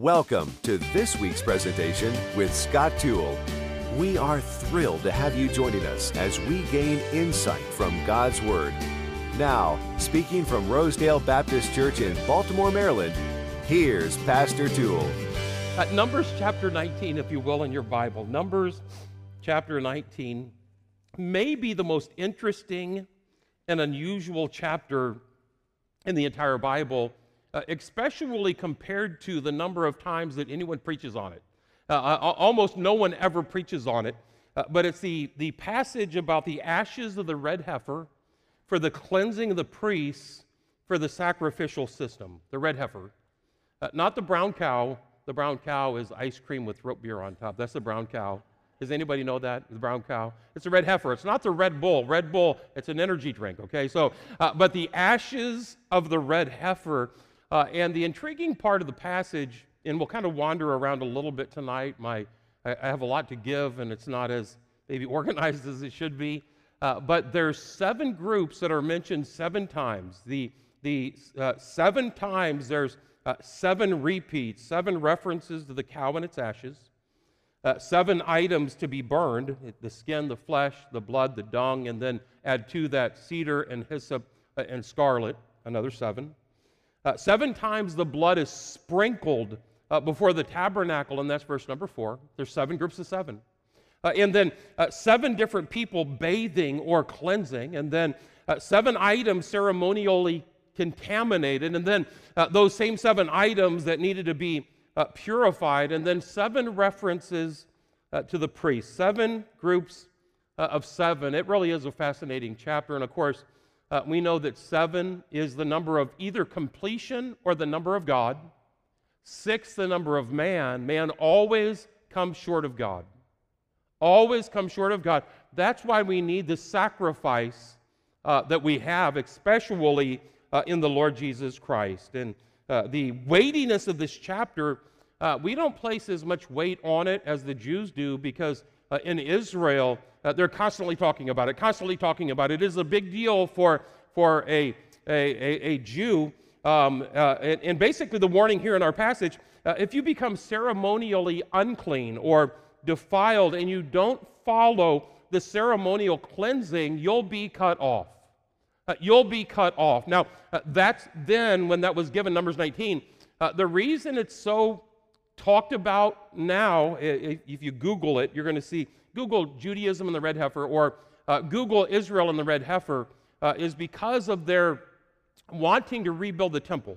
Welcome to this week's presentation with Scott Toole. We are thrilled to have you joining us as we gain insight from God's Word. Now, speaking from Rosedale Baptist Church in Baltimore, Maryland, here's Pastor Toole. Uh, Numbers chapter 19, if you will, in your Bible. Numbers chapter 19 may be the most interesting and unusual chapter in the entire Bible, uh, especially compared to the number of times that anyone preaches on it. Uh, uh, almost no one ever preaches on it, uh, but it's the, the passage about the ashes of the red heifer for the cleansing of the priests for the sacrificial system, the red heifer. Uh, not the brown cow. The brown cow is ice cream with root beer on top. That's the brown cow. Does anybody know that? The brown cow? It's a red heifer. It's not the Red Bull. Red Bull, it's an energy drink, okay? So, uh, but the ashes of the red heifer, uh, and the intriguing part of the passage, and we'll kind of wander around a little bit tonight. My, I, I have a lot to give, and it's not as maybe organized as it should be. Uh, but there's seven groups that are mentioned seven times. The, the uh, seven times there's uh, seven repeats, seven references to the cow and its ashes uh, seven items to be burned the skin, the flesh, the blood, the dung, and then add to that cedar and hyssop uh, and scarlet, another seven. Uh, seven times the blood is sprinkled uh, before the tabernacle, and that's verse number four. There's seven groups of seven. Uh, and then uh, seven different people bathing or cleansing, and then seven items ceremonially contaminated, and then those same seven items that needed to be uh, purified, and then seven references uh, to the priests, seven groups uh, of seven. It really is a fascinating chapter, and of course, uh, we know that seven is the number of either completion or the number of God. Six, the number of man. Man always comes short of God. Always comes short of God. That's why we need the sacrifice uh, that we have, especially uh, in the Lord Jesus Christ. And uh, the weightiness of this chapter, uh, we don't place as much weight on it as the Jews do because uh, in Israel, uh, they're constantly talking about it, constantly talking about it. It is a big deal for, for a, a, a, Jew. Um, uh, and, and, basically, the warning here in our passage if you become ceremonially unclean or defiled and you don't follow the ceremonial cleansing, you'll be cut off uh, you'll be cut off. Now, uh, that's then when that was given, Numbers 19. Uh, the reason it's so talked about now, if you Google it, you're going to see Google Judaism and the red heifer or uh, Google Israel and the red heifer, uh, is because of their wanting to rebuild the temple,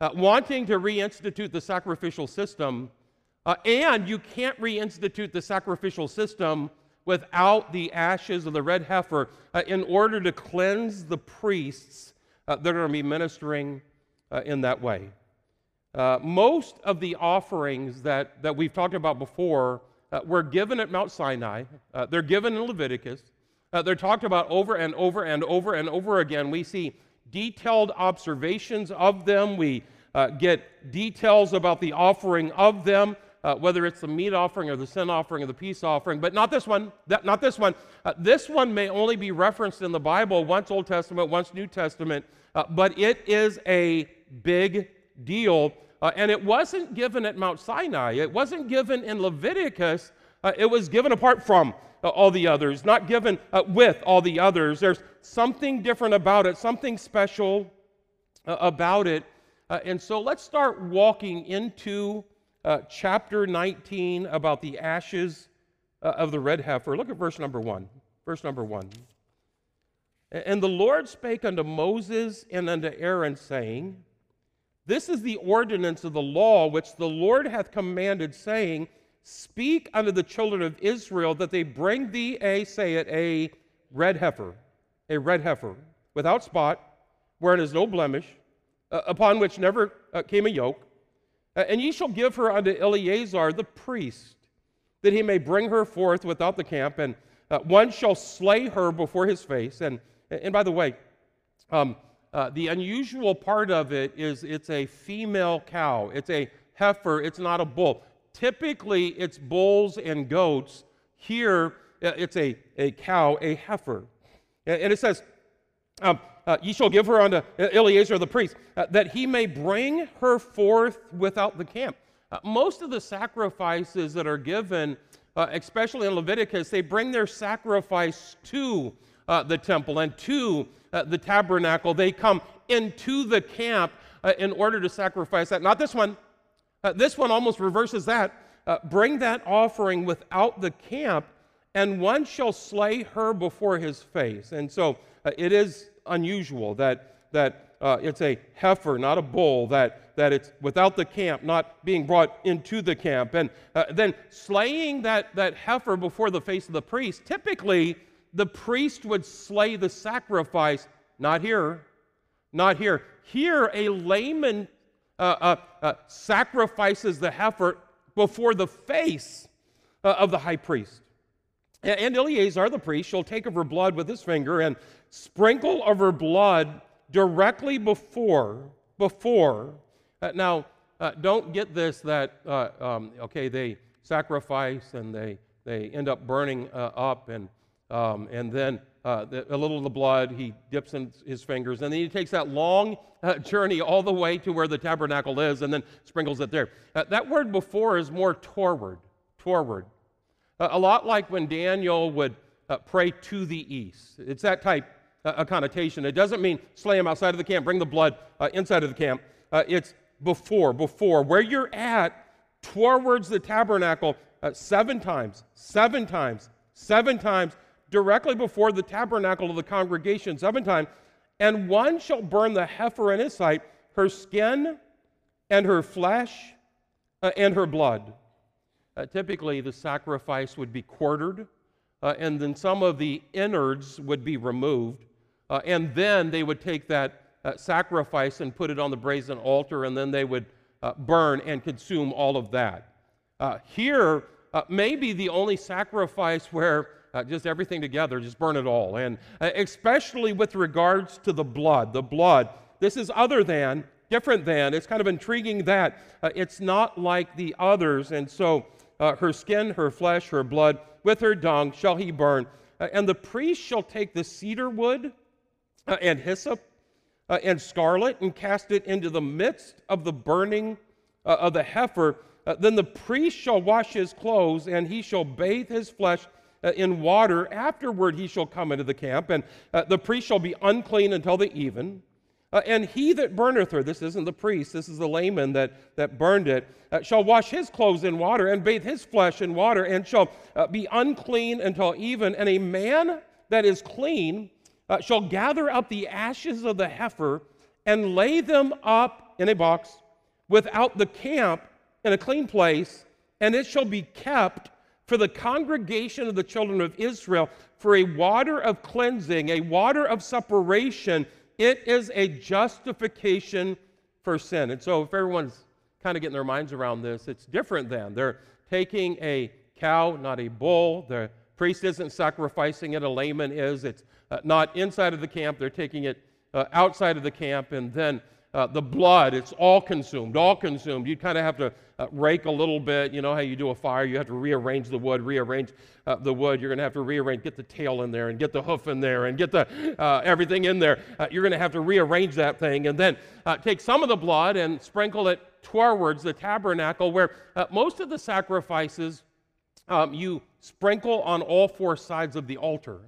uh, wanting to reinstitute the sacrificial system. and you can't reinstitute the sacrificial system without the ashes of the red heifer uh, in order to cleanse the priests uh, that are going to be ministering uh, in that way. Uh, most of the offerings that, that we've talked about before uh, were given at Mount Sinai, uh, they're given in Leviticus. they're talked about over and over and over and over again. We see detailed observations of them, we get details about the offering of them uh, whether it's the meat offering or the sin offering or the peace offering, but not this one. That, not this one. Uh, this one may only be referenced in the Bible once Old Testament, once New Testament, uh, but it is a big deal. Uh, and it wasn't given at Mount Sinai, it wasn't given in Leviticus, uh, it was given apart from uh, all the others, not given with all the others. There's something different about it, something special about it. and so let's start walking into uh, chapter 19 about the ashes uh, of the red heifer. Look at verse number one. Verse number one. And the Lord spake unto Moses and unto Aaron, saying, This is the ordinance of the law which the Lord hath commanded, saying, Speak unto the children of Israel that they bring thee a, say it, a red heifer, a red heifer, without spot, wherein is no blemish, uh, upon which never uh, came a yoke uh, and ye shall give her unto Eleazar the priest, that he may bring her forth without the camp, and uh, one shall slay her before his face. And, and by the way, um, uh, the unusual part of it is it's a female cow, it's a heifer, it's not a bull. Typically, it's bulls and goats. Here, uh, it's a, a cow, a heifer. And it says, um, uh, ye shall give her unto Eleazar the priest, uh, that he may bring her forth without the camp. Uh, most of the sacrifices that are given, uh, especially in Leviticus, they bring their sacrifice to uh, the temple and to uh, the tabernacle. They come into the camp uh, in order to sacrifice that. Not this one. Uh, this one almost reverses that. bring that offering without the camp, and one shall slay her before his face. And so it is unusual that, that uh, it's a heifer, not a bull, that, that it's without the camp, not being brought into the camp. And uh, then slaying that, that heifer before the face of the priest, typically the priest would slay the sacrifice, not here, not here. Here, a layman uh, uh, uh sacrifices the heifer before the face uh, of the high priest. And Eleazar the priest shall take of her blood with his finger and sprinkle of her blood directly before, before. Uh, now, uh, don't get this that, uh, um, okay, they sacrifice and they, they end up burning uh, up, and, um, and then uh, the, a little of the blood he dips in his fingers, and then he takes that long uh, journey all the way to where the tabernacle is and then sprinkles it there. that word before is more toward, toward. a lot like when Daniel would pray to the east. It's that type a connotation. It doesn't mean slay him outside of the camp, bring the blood uh, inside of the camp. Uh, it's before, before. Where you're at, towards the tabernacle, uh, seven times, seven times, seven times, directly before the tabernacle of the congregation, seven times. And one shall burn the heifer in his sight, her skin and her flesh uh, and her blood. Uh, typically, the sacrifice would be quartered, uh, and then some of the innards would be removed. Uh, and then they would take that uh, sacrifice and put it on the brazen altar, and then they would uh, burn and consume all of that. Here, uh, maybe the only sacrifice where uh, just everything together, just burn it all. And especially with regards to the blood, the blood, this is other than, different than. It's kind of intriguing that it's not like the others. And so her skin, her flesh, her blood, with her dung shall he burn. and the priest shall take the cedar wood uh, and hyssop uh, and scarlet and cast it into the midst of the burning uh, of the heifer. Uh, then the priest shall wash his clothes and he shall bathe his flesh uh, in water. Afterward, he shall come into the camp, and uh, the priest shall be unclean until the even. and he that burneth her, this isn't the priest, this is the layman that, that burned it, shall wash his clothes in water and bathe his flesh in water, and shall be unclean until even. And a man that is clean uh, shall gather up the ashes of the heifer and lay them up in a box without the camp in a clean place, and it shall be kept for the congregation of the children of Israel for a water of cleansing, a water of separation. It is a justification for sin. And so, if everyone's kind of getting their minds around this, it's different than. They're taking a cow, not a bull. The priest isn't sacrificing it, a layman is. It's uh, not inside of the camp, they're taking it uh, outside of the camp, and then uh, the blood, it's all consumed, all consumed. You kind of have to uh, rake a little bit. You know how you do a fire, you have to rearrange the wood, rearrange uh, the wood. You're going to have to rearrange, get the tail in there, and get the hoof in there, and get the uh, everything in there. you're going to have to rearrange that thing, and then take some of the blood and sprinkle it towards the tabernacle, where most of the sacrifices um, you sprinkle on all four sides of the altar.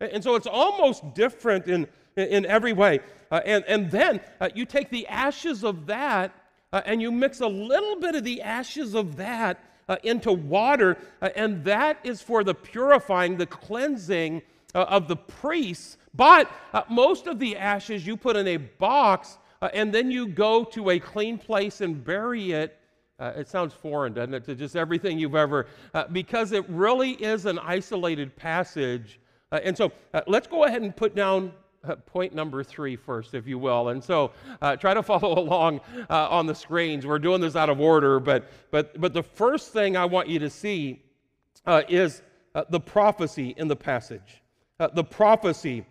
And so it's almost different in, in every way. Uh, and, and then uh, you take the ashes of that uh, and you mix a little bit of the ashes of that uh, into water, uh, and that is for the purifying, the cleansing uh, of the priests. But most of the ashes you put in a box and then you go to a clean place and bury it. it sounds foreign, doesn't it, to just everything you've ever, because it really is an isolated passage and so let's go ahead and put down Uh, point number three first, if you will. And so uh, try to follow along uh, on the screens. We're doing this out of order, but, but, but the first thing I want you to see uh, is uh, the prophecy in the passage. Uh, the prophecy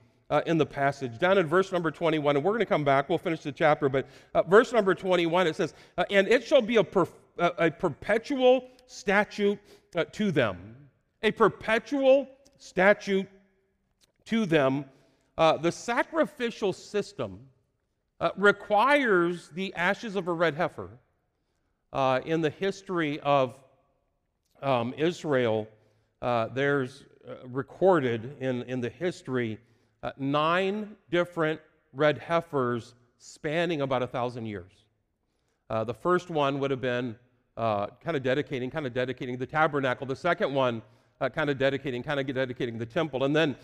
in the passage. Down in verse number 21, and we're going to come back, we'll finish the chapter, but verse number 21, it says, And it shall be a, perf- a perpetual statute to them. A perpetual statute to them. Uh, the sacrificial system uh, requires the ashes of a red heifer. Uh, in the history of um, Israel, uh, there's uh, recorded in, in the history uh, nine different red heifers spanning about a thousand years. The first one would have been kind of dedicating, kind of dedicating the tabernacle. The second one, kind of dedicating, kind of dedicating the temple. And then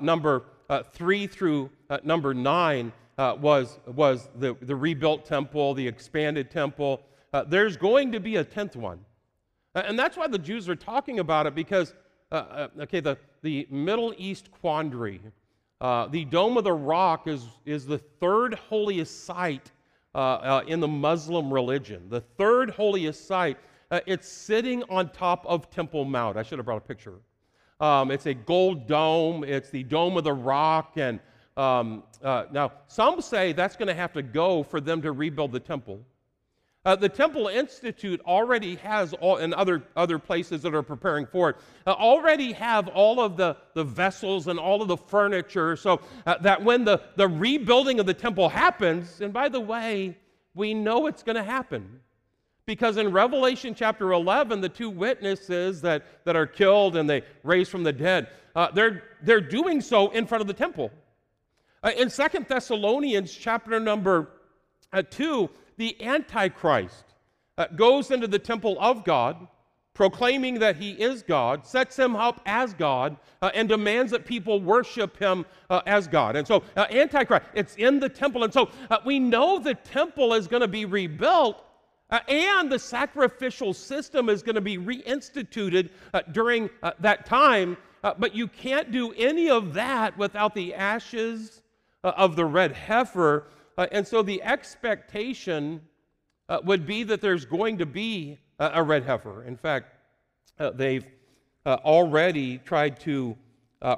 number three through number nine uh, was, was the, the rebuilt temple, the expanded temple. Uh, there's going to be a tenth one. Uh, and that's why the Jews are talking about it because, uh, uh, okay, the, the Middle East quandary, uh, the Dome of the Rock is, is the third holiest site in the Muslim religion. The third holiest site. It's sitting on top of Temple Mount. I should have brought a picture. Um, it's a gold dome. It's the Dome of the Rock, and um, uh, now, some say that's going to have to go for them to rebuild the temple. Uh, the Temple Institute already has, all, and other, other places that are preparing for it, uh, already have all of the, the vessels and all of the furniture so uh, that when the, the rebuilding of the temple happens, and by the way, we know it's going to happen. Because in Revelation chapter 11, the two witnesses that, that are killed and they raise from the dead, uh, they're, they're doing so in front of the temple. Uh, in Second Thessalonians chapter number uh, 2, the Antichrist uh, goes into the temple of God, proclaiming that he is God, sets him up as God, uh, and demands that people worship him uh, as God. And so, Antichrist, it's in the temple. And so, we know the temple is going to be rebuilt. And the sacrificial system is going to be reinstituted during that time. but you can't do any of that without the ashes uh, of the red heifer. Uh, and so the expectation uh, would be that there's going to be a red heifer. In fact, they've already tried to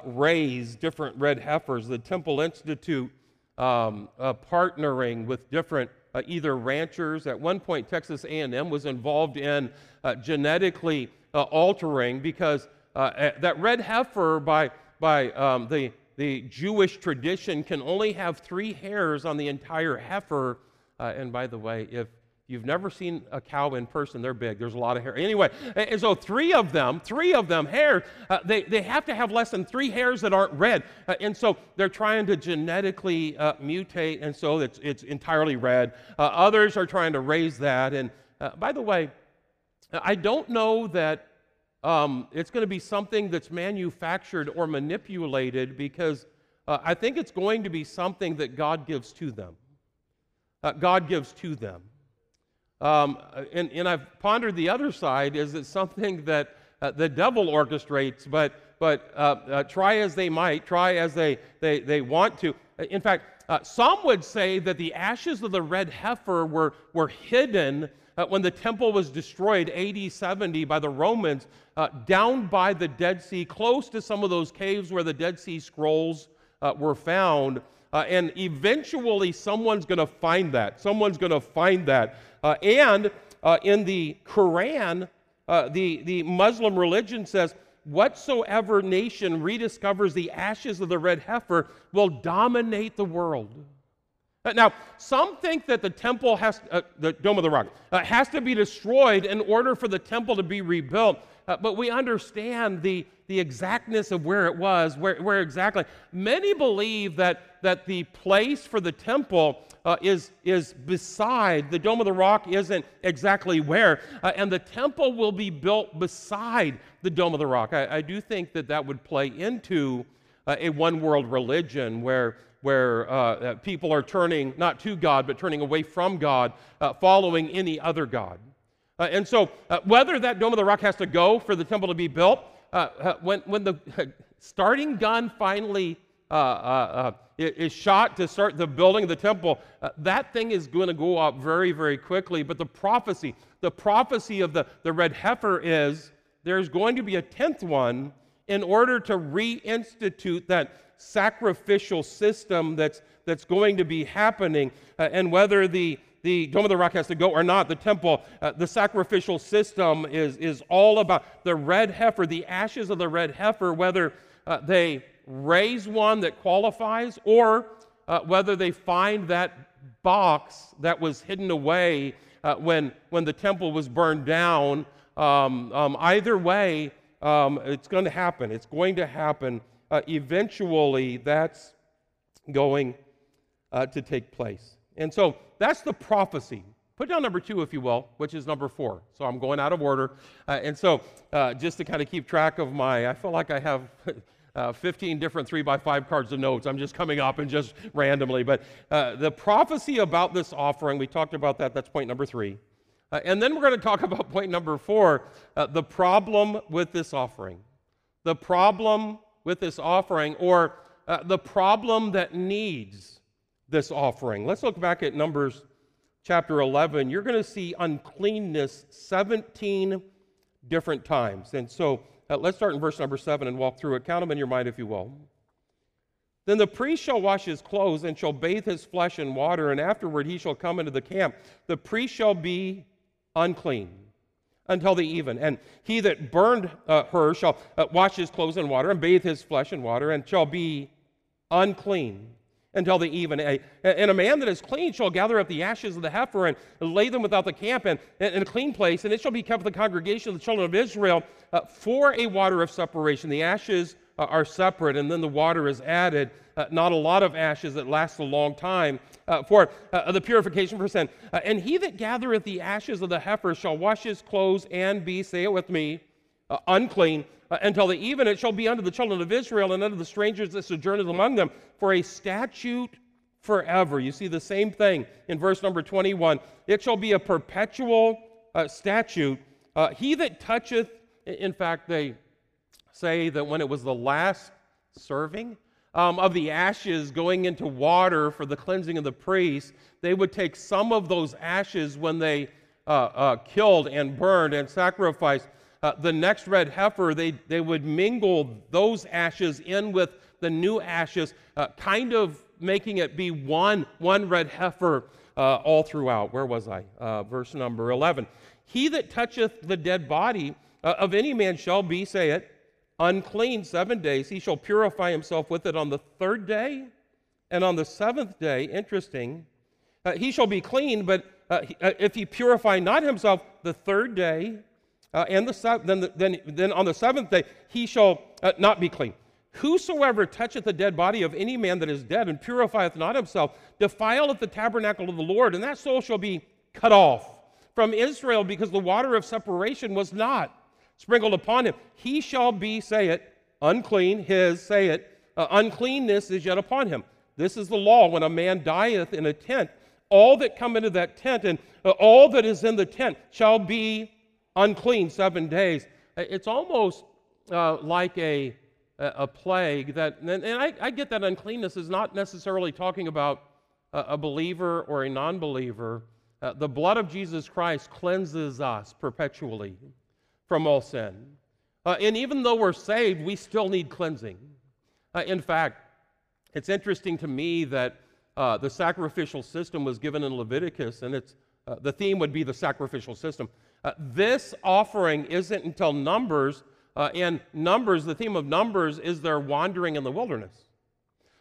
raise different red heifers. The Temple Institute um, partnering with different uh, either ranchers. At one point, Texas A&M was involved in uh, genetically uh, altering because that red heifer, by by um, the the Jewish tradition can only have three hairs on the entire heifer. Uh, and by the way, if you've never seen a cow in person, they're big. There's a lot of hair. Anyway, and so three of them, three of them hair, uh, they, they have to have less than three hairs that aren't red. Uh, and so they're trying to genetically uh, mutate, and so it's, it's entirely red. Uh, others are trying to raise that. And uh, by the way, I don't know that um, it's going to be something that's manufactured or manipulated because uh, I think it's going to be something that God gives to them. God gives to them. Um, and, and I've pondered the other side is it something that uh, the devil orchestrates, but, but uh, uh, try as they might, try as they, they, they want to. In fact, uh, some would say that the ashes of the red heifer were, were hidden uh, when the temple was destroyed AD 70 by the Romans, uh, down by the Dead Sea, close to some of those caves where the Dead Sea Scrolls uh, were found. Uh, and eventually, someone's going to find that. Someone's going to find that. Uh, and uh, in the Quran, the, the Muslim religion says, Whatsoever nation rediscovers the ashes of the red heifer will dominate the world. Uh, now, some think that the temple has, uh, the Dome of the Rock, uh, has to be destroyed in order for the temple to be rebuilt. Uh, but we understand the, the exactness of where it was, where, where exactly. Many believe that, that the place for the temple uh, is, is beside, the Dome of the Rock isn't exactly where, uh, and the temple will be built beside the Dome of the Rock. I, I do think that that would play into a one world religion where where uh, uh, people are turning not to God, but turning away from God, uh, following any other God. Uh, and so, uh, whether that Dome of the Rock has to go for the temple to be built, Uh, uh, when, when the starting gun finally uh, uh, is shot to start the building of the temple, that thing is going to go up very, very quickly. But the prophecy, the prophecy of the, the red heifer is there's going to be a tenth one in order to reinstitute that sacrificial system that's, that's going to be happening. Uh, and whether the, the Dome of the Rock has to go or not, the temple, uh, the sacrificial system is, is all about the red heifer, the ashes of the red heifer, whether uh, they raise one that qualifies, or uh, whether they find that box that was hidden away uh, when, when the temple was burned down. Um, um, either way, um, it's going to happen. It's going to happen. Uh, eventually, that's going uh, to take place. And so that's the prophecy. Put down number two, if you will, which is number four. So I'm going out of order. Uh, and so uh, just to kind of keep track of my, I feel like I have. Uh, 15 different three by five cards of notes. I'm just coming up and just randomly. But uh, the prophecy about this offering, we talked about that. That's point number three. Uh, and then we're going to talk about point number four uh, the problem with this offering. The problem with this offering, or uh, the problem that needs this offering. Let's look back at Numbers chapter 11. You're going to see uncleanness 17 different times. And so uh, let's start in verse number 7 and walk through it. Count them in your mind if you will. Then the priest shall wash his clothes and shall bathe his flesh in water, and afterward he shall come into the camp. The priest shall be unclean until the even. And he that burned uh, her shall uh, wash his clothes in water and bathe his flesh in water, and shall be unclean until the even. And a man that is clean shall gather up the ashes of the heifer and lay them without the camp in, in a clean place, and it shall be kept with the congregation of the children of Israel uh, for a water of separation. The ashes uh, are separate, and then the water is added. Uh, not a lot of ashes that lasts a long time uh, for uh, the purification for sin. Uh, and he that gathereth the ashes of the heifer shall wash his clothes and be, say it with me, unclean uh, until the even it shall be unto the children of Israel and unto the strangers that sojourn among them for a statute forever. You see the same thing in verse number 21. It shall be a perpetual uh, statute. Uh, he that toucheth, in fact, they say that when it was the last serving um, of the ashes going into water for the cleansing of the priest, they would take some of those ashes when they uh, uh, killed and burned and sacrificed uh, the next red heifer, they, they would mingle those ashes in with the new ashes, uh, kind of making it be one, one red heifer uh, all throughout. Where was I? Uh, verse number 11. He that toucheth the dead body uh, of any man shall be, say it, unclean seven days. He shall purify himself with it on the third day. And on the seventh day, interesting, uh, he shall be clean, but if he purify not himself the third day, uh, and the, then, the, then, then on the seventh day he shall uh, not be clean. Whosoever toucheth the dead body of any man that is dead and purifieth not himself defileth the tabernacle of the Lord, and that soul shall be cut off from Israel because the water of separation was not sprinkled upon him. He shall be, say it, unclean, his, say it, uh, uncleanness is yet upon him. This is the law when a man dieth in a tent. All that come into that tent and uh, all that is in the tent shall be unclean seven days. It's almost uh, like a, a plague that, and I, I, get that uncleanness is not necessarily talking about a, a believer or a non believer. Uh, the blood of Jesus Christ cleanses us perpetually from all sin. Uh, and even though we're saved, we still need cleansing. Uh, in fact, it's interesting to me that uh, the sacrificial system was given in Leviticus, and it's, uh, the theme would be the sacrificial system. Uh, this offering isn't until Numbers, uh, and Numbers, the theme of Numbers is their wandering in the wilderness.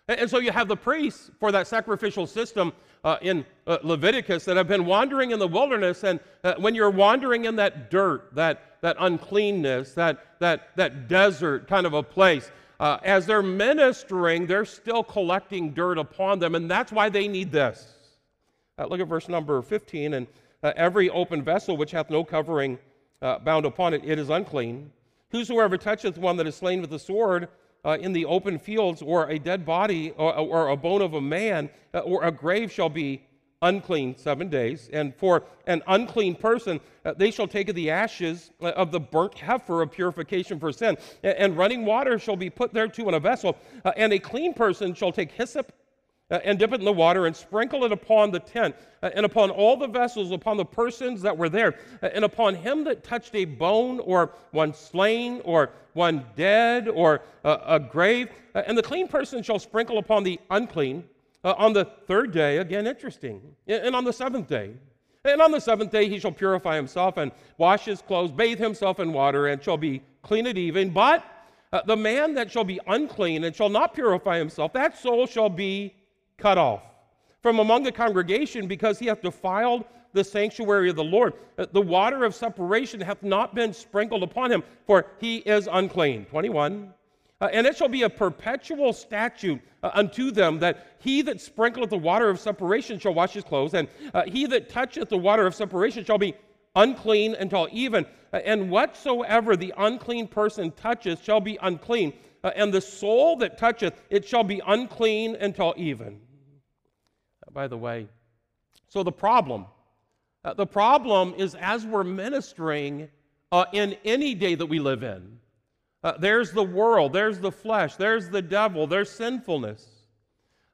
And, and so you have the priests for that sacrificial system uh, in uh, Leviticus that have been wandering in the wilderness. And uh, when you're wandering in that dirt, that, that uncleanness, that, that, that desert kind of a place, uh, as they're ministering, they're still collecting dirt upon them, and that's why they need this. Look at verse number 15. And uh, every open vessel which hath no covering uh, bound upon it, it is unclean. Whosoever toucheth one that is slain with the sword uh, in the open fields, or a dead body, or, or a bone of a man, uh, or a grave shall be unclean seven days. And for an unclean person, uh, they shall take of the ashes uh, of the burnt heifer of purification for sin, and, and running water shall be put thereto in a vessel. and a clean person shall take hyssop uh, and dip it in the water and sprinkle it upon the tent uh, and upon all the vessels, upon the persons that were there, uh, and upon him that touched a bone or one slain or one dead or a grave. Uh, and the clean person shall sprinkle upon the unclean uh, on the third day. Again, interesting. And on the seventh day. And on the seventh day he shall purify himself and wash his clothes, bathe himself in water, and shall be clean at even. But Uh, the man that shall be unclean and shall not purify himself, that soul shall be cut off from among the congregation because he hath defiled the sanctuary of the Lord. Uh, the water of separation hath not been sprinkled upon him, for he is unclean. 21. Uh, and it shall be a perpetual statute uh, unto them that he that sprinkleth the water of separation shall wash his clothes, and uh, he that toucheth the water of separation shall be unclean until even. Uh, and whatsoever the unclean person toucheth shall be unclean, uh, and the soul that toucheth it shall be unclean until even. Uh, by the way, so the problem, the problem is as we're ministering in any day that we live in. Uh, there's the world, there's the flesh, there's the devil, there's sinfulness.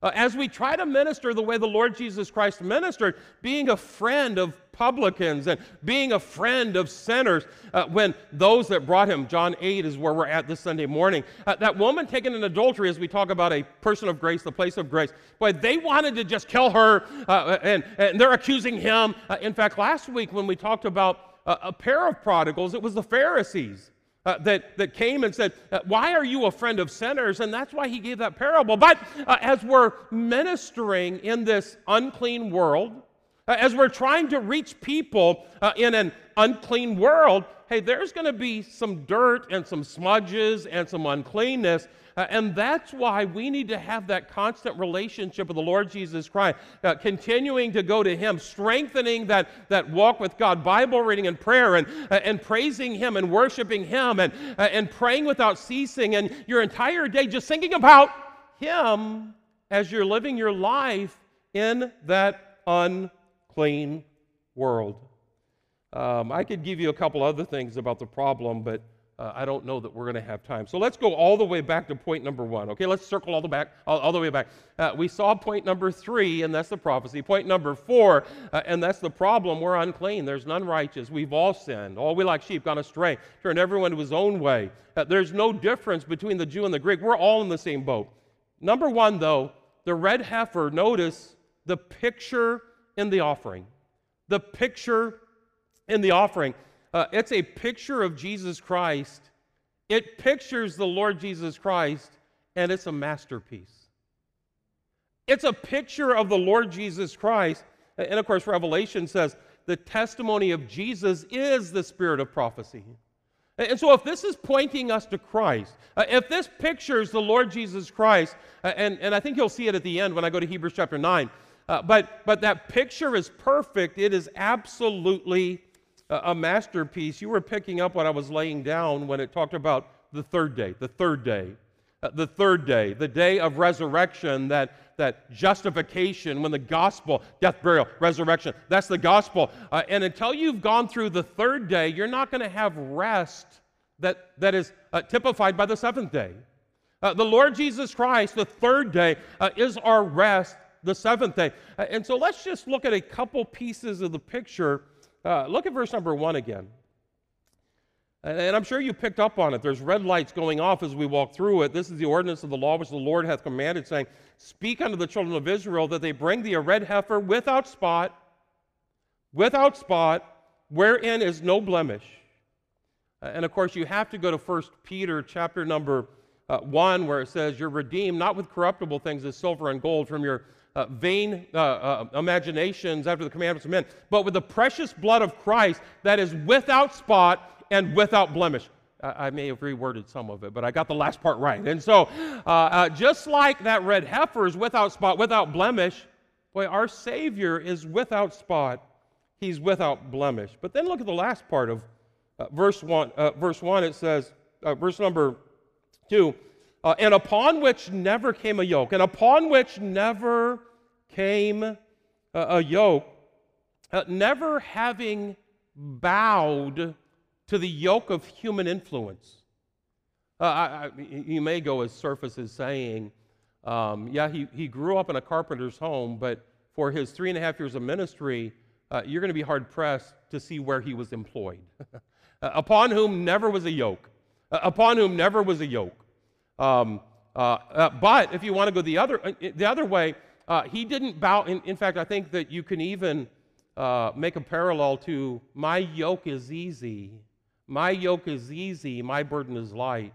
Uh, as we try to minister the way the Lord Jesus Christ ministered, being a friend of publicans and being a friend of sinners, uh, when those that brought him, John 8 is where we're at this Sunday morning, uh, that woman taken in adultery, as we talk about a person of grace, the place of grace, boy, they wanted to just kill her, uh, and, and, they're accusing him. Uh, in fact, last week when we talked about a pair of prodigals, it was the Pharisees uh, that, that came and said, uh, Why are you a friend of sinners? And that's why he gave that parable. But uh, as we're ministering in this unclean world, uh, as we're trying to reach people uh, in an unclean world, hey, there's going to be some dirt and some smudges and some uncleanness. Uh, and that's why we need to have that constant relationship with the Lord Jesus Christ, uh, continuing to go to Him, strengthening that, that walk with God, Bible reading and prayer, and, uh, and praising Him and worshiping Him, and, uh, and praying without ceasing, and your entire day just thinking about Him as you're living your life in that unclean world. Um, I could give you a couple other things about the problem, but uh, I don't know that we're going to have time. So let's go all the way back to point number one. Okay, let's circle all the back, all, all the way back. Uh, we saw point number three, and that's the prophecy. Point number four, uh, and that's the problem. We're unclean. There's none righteous. We've all sinned. All we like sheep gone astray. Turned everyone to his own way. Uh, there's no difference between the Jew and the Greek. We're all in the same boat. Number one, though, the red heifer. Notice the picture in the offering. The picture in the offering. Uh, it's a picture of Jesus Christ. It pictures the Lord Jesus Christ, and it's a masterpiece. It's a picture of the Lord Jesus Christ. And of course, Revelation says the testimony of Jesus is the spirit of prophecy. And so, if this is pointing us to Christ, uh, if this pictures the Lord Jesus Christ, uh, and, and I think you'll see it at the end when I go to Hebrews chapter 9, uh, but, but that picture is perfect, it is absolutely a masterpiece. You were picking up what I was laying down when it talked about the third day, the third day, uh, the third day, the day of resurrection, that, that justification, when the gospel, death, burial, resurrection, that's the gospel. Uh, and until you've gone through the third day, you're not going to have rest that, that is uh, typified by the seventh day. Uh, the Lord Jesus Christ, the third day, uh, is our rest, the seventh day. Uh, and so let's just look at a couple pieces of the picture uh, look at verse number one again. And I'm sure you picked up on it. There's red lights going off as we walk through it. This is the ordinance of the law which the Lord hath commanded, saying, Speak unto the children of Israel that they bring thee a red heifer without spot, without spot, wherein is no blemish. And of course, you have to go to 1 Peter chapter number uh, 1, where it says, You're redeemed not with corruptible things as silver and gold from your uh, vain uh, uh, imaginations after the commandments of men, but with the precious blood of Christ that is without spot and without blemish. I may have reworded some of it, but I got the last part right. And so, uh, uh, just like that red heifer is without spot, without blemish, boy, our Savior is without spot. He's without blemish. But then look at the last part of uh, verse one. verse one, it says, verse number two uh, and upon which never came a yoke, and upon which never came a, a yoke, uh, never having bowed to the yoke of human influence. Uh, I, I, you may go as surface as saying, um, yeah, he, he grew up in a carpenter's home, but for his three and a half years of ministry, uh, you're going to be hard pressed to see where he was employed. uh, upon whom never was a yoke. Uh, upon whom never was a yoke. Um, uh, uh, but if you want to go the other, uh, the other way, uh, he didn't bow. In, in, fact, I think that you can even make a parallel to my yoke is easy. My yoke is easy, my burden is light.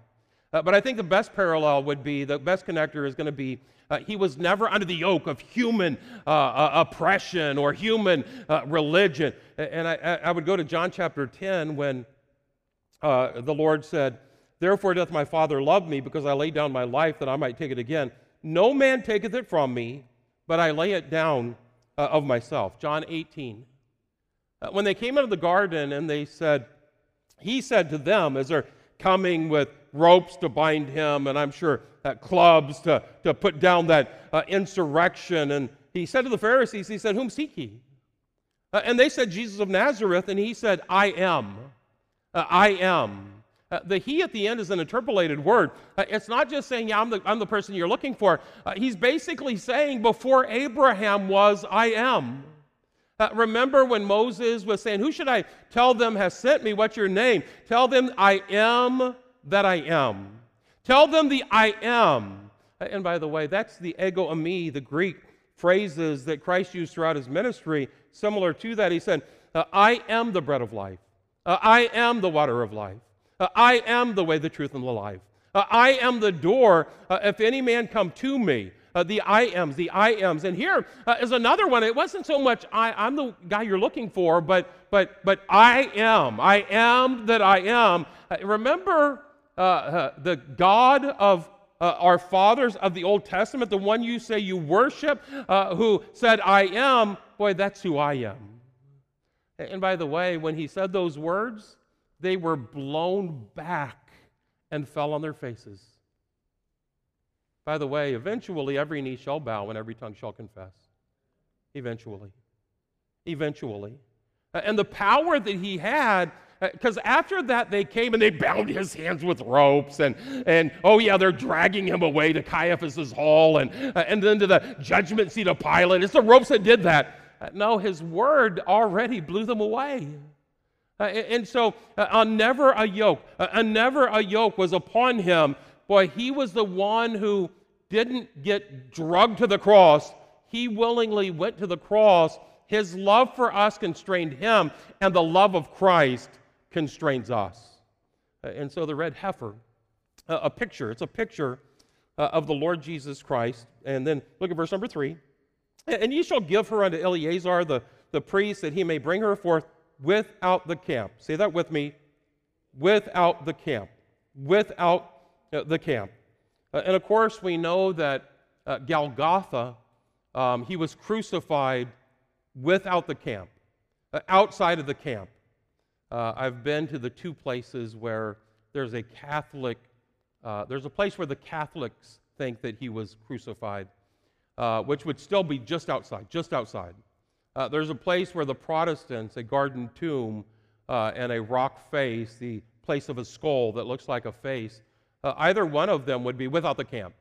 But I think the best parallel would be the best connector is going to be uh, he was never under the yoke of human uh, uh, oppression or human religion. And I, I, would go to John chapter 10 when the Lord said, Therefore doth my Father love me, because I lay down my life that I might take it again. No man taketh it from me, but I lay it down uh, of myself. John 18. when they came out of the garden and they said, He said to them, as they're coming with ropes to bind him, and I'm sure uh, clubs to, to put down that uh, insurrection. And he said to the Pharisees, He said, Whom seek ye? Uh, and they said, Jesus of Nazareth. And he said, I am. Uh, I am. Uh, the he at the end is an interpolated word. Uh, it's not just saying, Yeah, I'm the, I'm the person you're looking for. he's basically saying, Before Abraham was, I am. Uh, remember when Moses was saying, Who should I tell them has sent me? What's your name? Tell them, I am that I am. Tell them the I am. Uh, and by the way, that's the ego eimi, the Greek phrases that Christ used throughout his ministry. Similar to that, he said, uh, I am the bread of life. Uh, I am the water of life. Uh, I am the way, the truth, and the life. Uh, I am the door. if any man come to me, uh, the I ams, the I ams. And here uh, is another one. It wasn't so much I, I'm the guy you're looking for, but, but, but I am. I am that I am. Uh, remember uh, uh, the God of uh, our fathers of the Old Testament, the one you say you worship, who said, I am? Boy, that's who I am. And by the way, when he said those words, they were blown back and fell on their faces. By the way, eventually every knee shall bow and every tongue shall confess. Eventually. Eventually. And the power that he had, because uh, after that they came and they bound his hands with ropes, and, and oh yeah, they're dragging him away to Caiaphas's hall and, uh, and then to the judgment seat of Pilate. It's the ropes that did that. Uh, no, his word already blew them away. Uh, and so, uh, never a yoke, uh, never a yoke was upon him boy, he was the one who didn't get drugged to the cross. He willingly went to the cross. His love for us constrained him, and the love of Christ constrains us. Uh, and so the red heifer, a picture, it's a picture uh, of the Lord Jesus Christ. And then look at verse number three. And ye shall give her unto Eleazar the, the priest, that he may bring her forth without the camp. Say that with me. Without the camp. Without uh, the camp. Uh, and of course, we know that uh, Golgotha, um, he was crucified without the camp, outside of the camp. I've been to the two places where there's a Catholic, there's a place where the Catholics think that he was crucified, which would still be just outside, just outside. Uh, there's a place where the Protestants, a garden tomb uh, and a rock face, the place of a skull that looks like a face, uh, either one of them would be without the camp.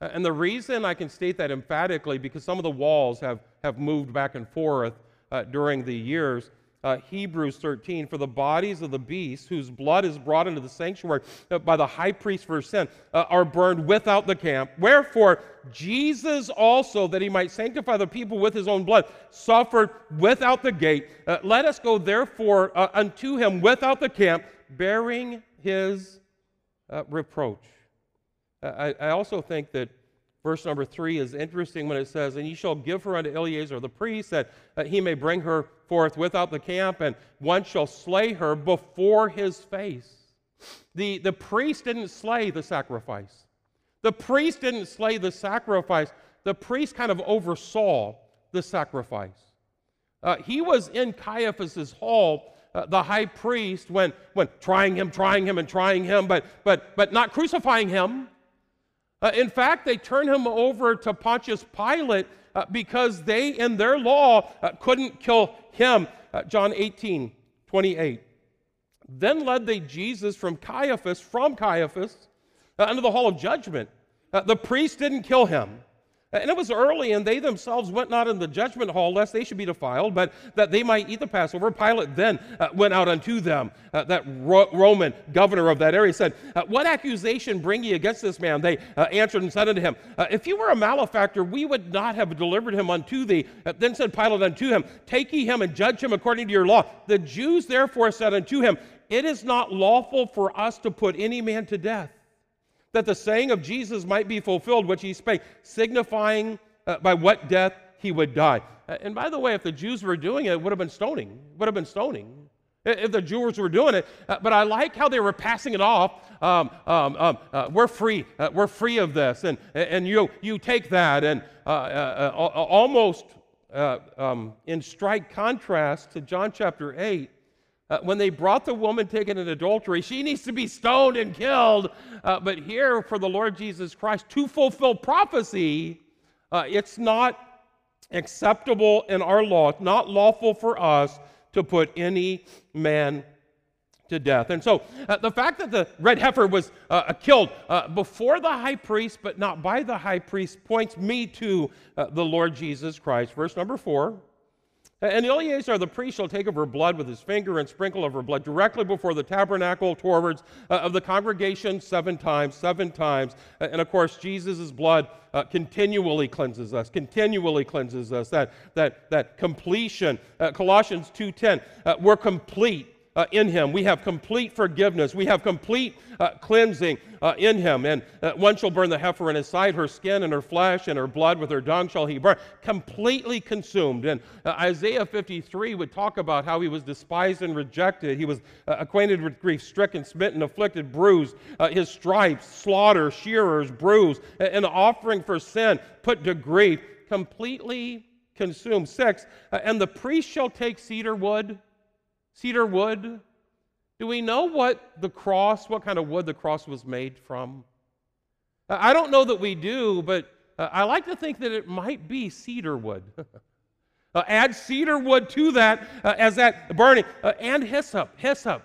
And the reason I can state that emphatically, because some of the walls have, have moved back and forth uh, during the years. Uh, Hebrews 13, for the bodies of the beasts whose blood is brought into the sanctuary uh, by the high priest for sin uh, are burned without the camp. Wherefore, Jesus also, that he might sanctify the people with his own blood, suffered without the gate. let us go therefore unto him without the camp, bearing his uh, reproach. I, I, also think that verse number three is interesting when it says, And ye shall give her unto Eleazar the priest, that, that he may bring her forth without the camp, and one shall slay her before his face. The, the priest didn't slay the sacrifice. The priest didn't slay the sacrifice. The priest kind of oversaw the sacrifice. Uh, he was in Caiaphas's hall uh, the high priest when, when trying him, trying him, and trying him, but, but, but not crucifying him. Uh, in fact, they turned him over to Pontius Pilate uh, because they, in their law, uh, couldn't kill him. Uh, John 18, 28. Then led they Jesus from Caiaphas, from Caiaphas, uh, under the hall of judgment. the priest didn't kill him. And it was early, and they themselves went not in the judgment hall, lest they should be defiled, but that they might eat the Passover. Pilate then uh, went out unto them. Uh, that Ro- Roman governor of that area said, uh, What accusation bring ye against this man? They uh, answered and said unto him, uh, If you were a malefactor, we would not have delivered him unto thee. Uh, then said Pilate unto him, Take ye him and judge him according to your law. The Jews therefore said unto him, It is not lawful for us to put any man to death that the saying of Jesus might be fulfilled, which he spake, signifying uh, by what death he would die. Uh, and by the way, if the Jews were doing it, it would have been stoning. Would have been stoning if the Jews were doing it. Uh, but I like how they were passing it off. Um, um, um, uh, we're free. Uh, we're free of this, and and you you take that, and uh, uh, almost um, in strike contrast to John chapter eight. When they brought the woman taken in adultery, she needs to be stoned and killed. but here, for the Lord Jesus Christ, to fulfill prophecy, it's not acceptable in our law, not lawful for us to put any man to death. And so uh, the fact that the red heifer was uh, killed uh, before the high priest, but not by the high priest, points me to uh, the Lord Jesus Christ. Verse number four. And Eleazar the priest shall take of her blood with his finger and sprinkle of her blood directly before the tabernacle towards uh, of the congregation seven times, seven times. And of course, Jesus' blood uh, continually cleanses us, continually cleanses us. That, that, that completion, uh, Colossians 2.10, uh, we're complete uh, in him. We have complete forgiveness. We have complete uh, cleansing uh, in him. And uh, one shall burn the heifer in his side, her skin and her flesh and her blood with her dung shall he burn. Completely consumed. And uh, Isaiah 53 would talk about how he was despised and rejected. He was uh, acquainted with grief, stricken, smitten, afflicted, bruised. his stripes, slaughter, shearers, bruised, an offering for sin, put to grief, completely consumed. Six, and the priest shall take cedar wood Cedar wood? Do we know what the cross, what kind of wood the cross was made from? I don't know that we do, but uh, I like to think that it might be cedar wood. uh, add cedar wood to that uh, as that burning, uh, and hyssop. Hyssop.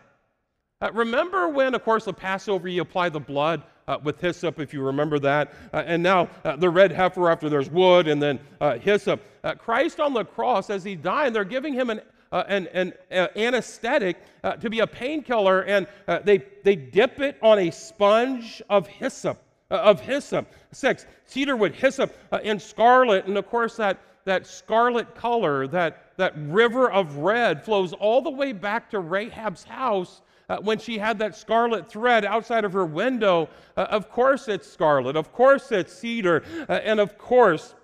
Uh, remember when, of course, the Passover you apply the blood uh, with hyssop, if you remember that. And now the red heifer after there's wood and then hyssop. Christ on the cross, as he died, they're giving him an uh, an, an uh, anesthetic uh, to be a painkiller, and uh, they, they dip it on a sponge of hyssop. Uh, of hyssop. Six, cedarwood, hyssop, uh, and scarlet. And of course, that, that scarlet color, that, that river of red, flows all the way back to Rahab's house. when she had that scarlet thread outside of her window, of course it's scarlet, of course it's cedar, and of course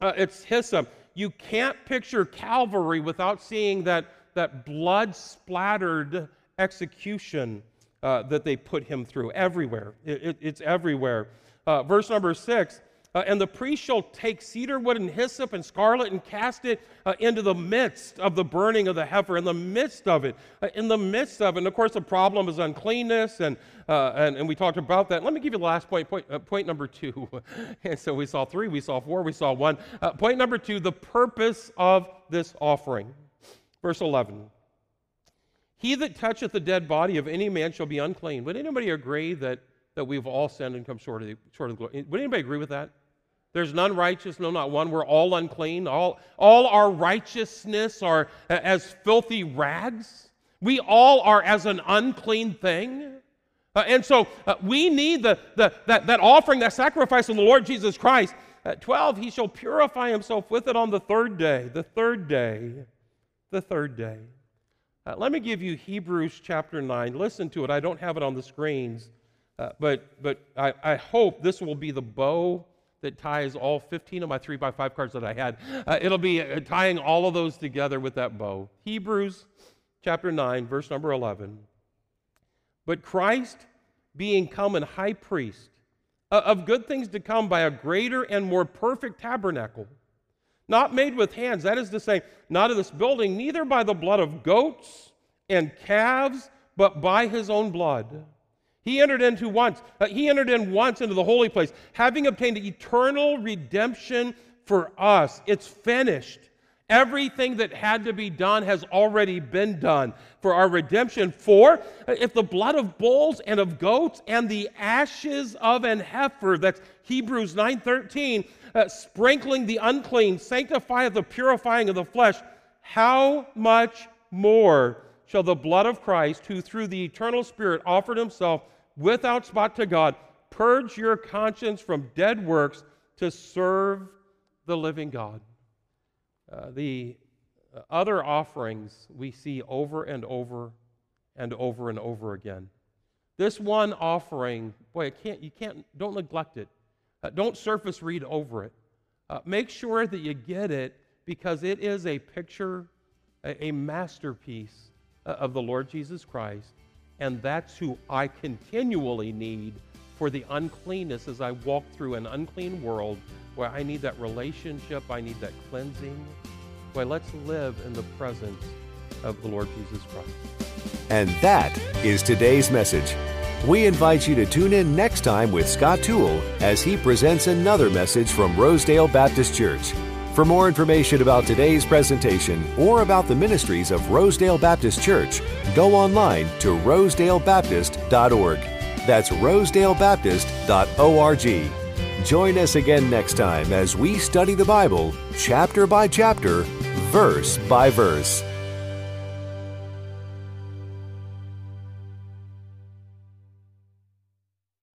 it's hyssop. You can't picture Calvary without seeing that, that blood splattered execution uh, that they put him through everywhere. It, it, it's everywhere. Uh, verse number six uh, and the priest shall take cedar wood and hyssop and scarlet and cast it uh, into the midst of the burning of the heifer, in the midst of it, uh, in the midst of it. And of course, the problem is uncleanness, and, uh, and, and we talked about that. Let me give you the last point, point, uh, point number two. and so we saw three, we saw four, we saw one. Uh, point number two the purpose of this offering. Verse 11. He that toucheth the dead body of any man shall be unclean. Would anybody agree that, that we've all sinned and come short of the, short of the glory? Would anybody agree with that? There's none righteous, no, not one. We're all unclean. All, all our righteousness are as filthy rags. We all are as an unclean thing. Uh, and so uh, we need the, the, that, that offering, that sacrifice of the Lord Jesus Christ. At 12, he shall purify himself with it on the third day. The third day. The third day. Uh, let me give you Hebrews chapter 9. Listen to it. I don't have it on the screens, uh, but, but I, I hope this will be the bow that ties all 15 of my 3 by 5 cards that I had. Uh, it'll be uh, tying all of those together with that bow. Hebrews chapter 9, verse number 11. But Christ, being come and high priest uh, of good things to come by a greater and more perfect tabernacle, not made with hands, that is to say, not of this building, neither by the blood of goats and calves, but by his own blood he entered into once. Uh, he entered in once into the holy place, having obtained eternal redemption for us. It's finished. Everything that had to be done has already been done for our redemption. For uh, if the blood of bulls and of goats and the ashes of an heifer, that's Hebrews 9:13, uh, sprinkling the unclean, sanctifieth the purifying of the flesh, how much more shall the blood of Christ, who through the eternal Spirit offered himself without spot to God. Purge your conscience from dead works to serve the living God. Uh, the other offerings we see over and over and over and over again. This one offering, boy, it can't, you can't, don't neglect it. Uh, don't surface read over it. Uh, make sure that you get it because it is a picture, a, a masterpiece uh, of the Lord Jesus Christ. And that's who I continually need for the uncleanness as I walk through an unclean world where I need that relationship, I need that cleansing. Boy, let's live in the presence of the Lord Jesus Christ. And that is today's message. We invite you to tune in next time with Scott Toole as he presents another message from Rosedale Baptist Church. For more information about today's presentation or about the ministries of Rosedale Baptist Church, go online to rosedalebaptist.org. That's rosedalebaptist.org. Join us again next time as we study the Bible chapter by chapter, verse by verse.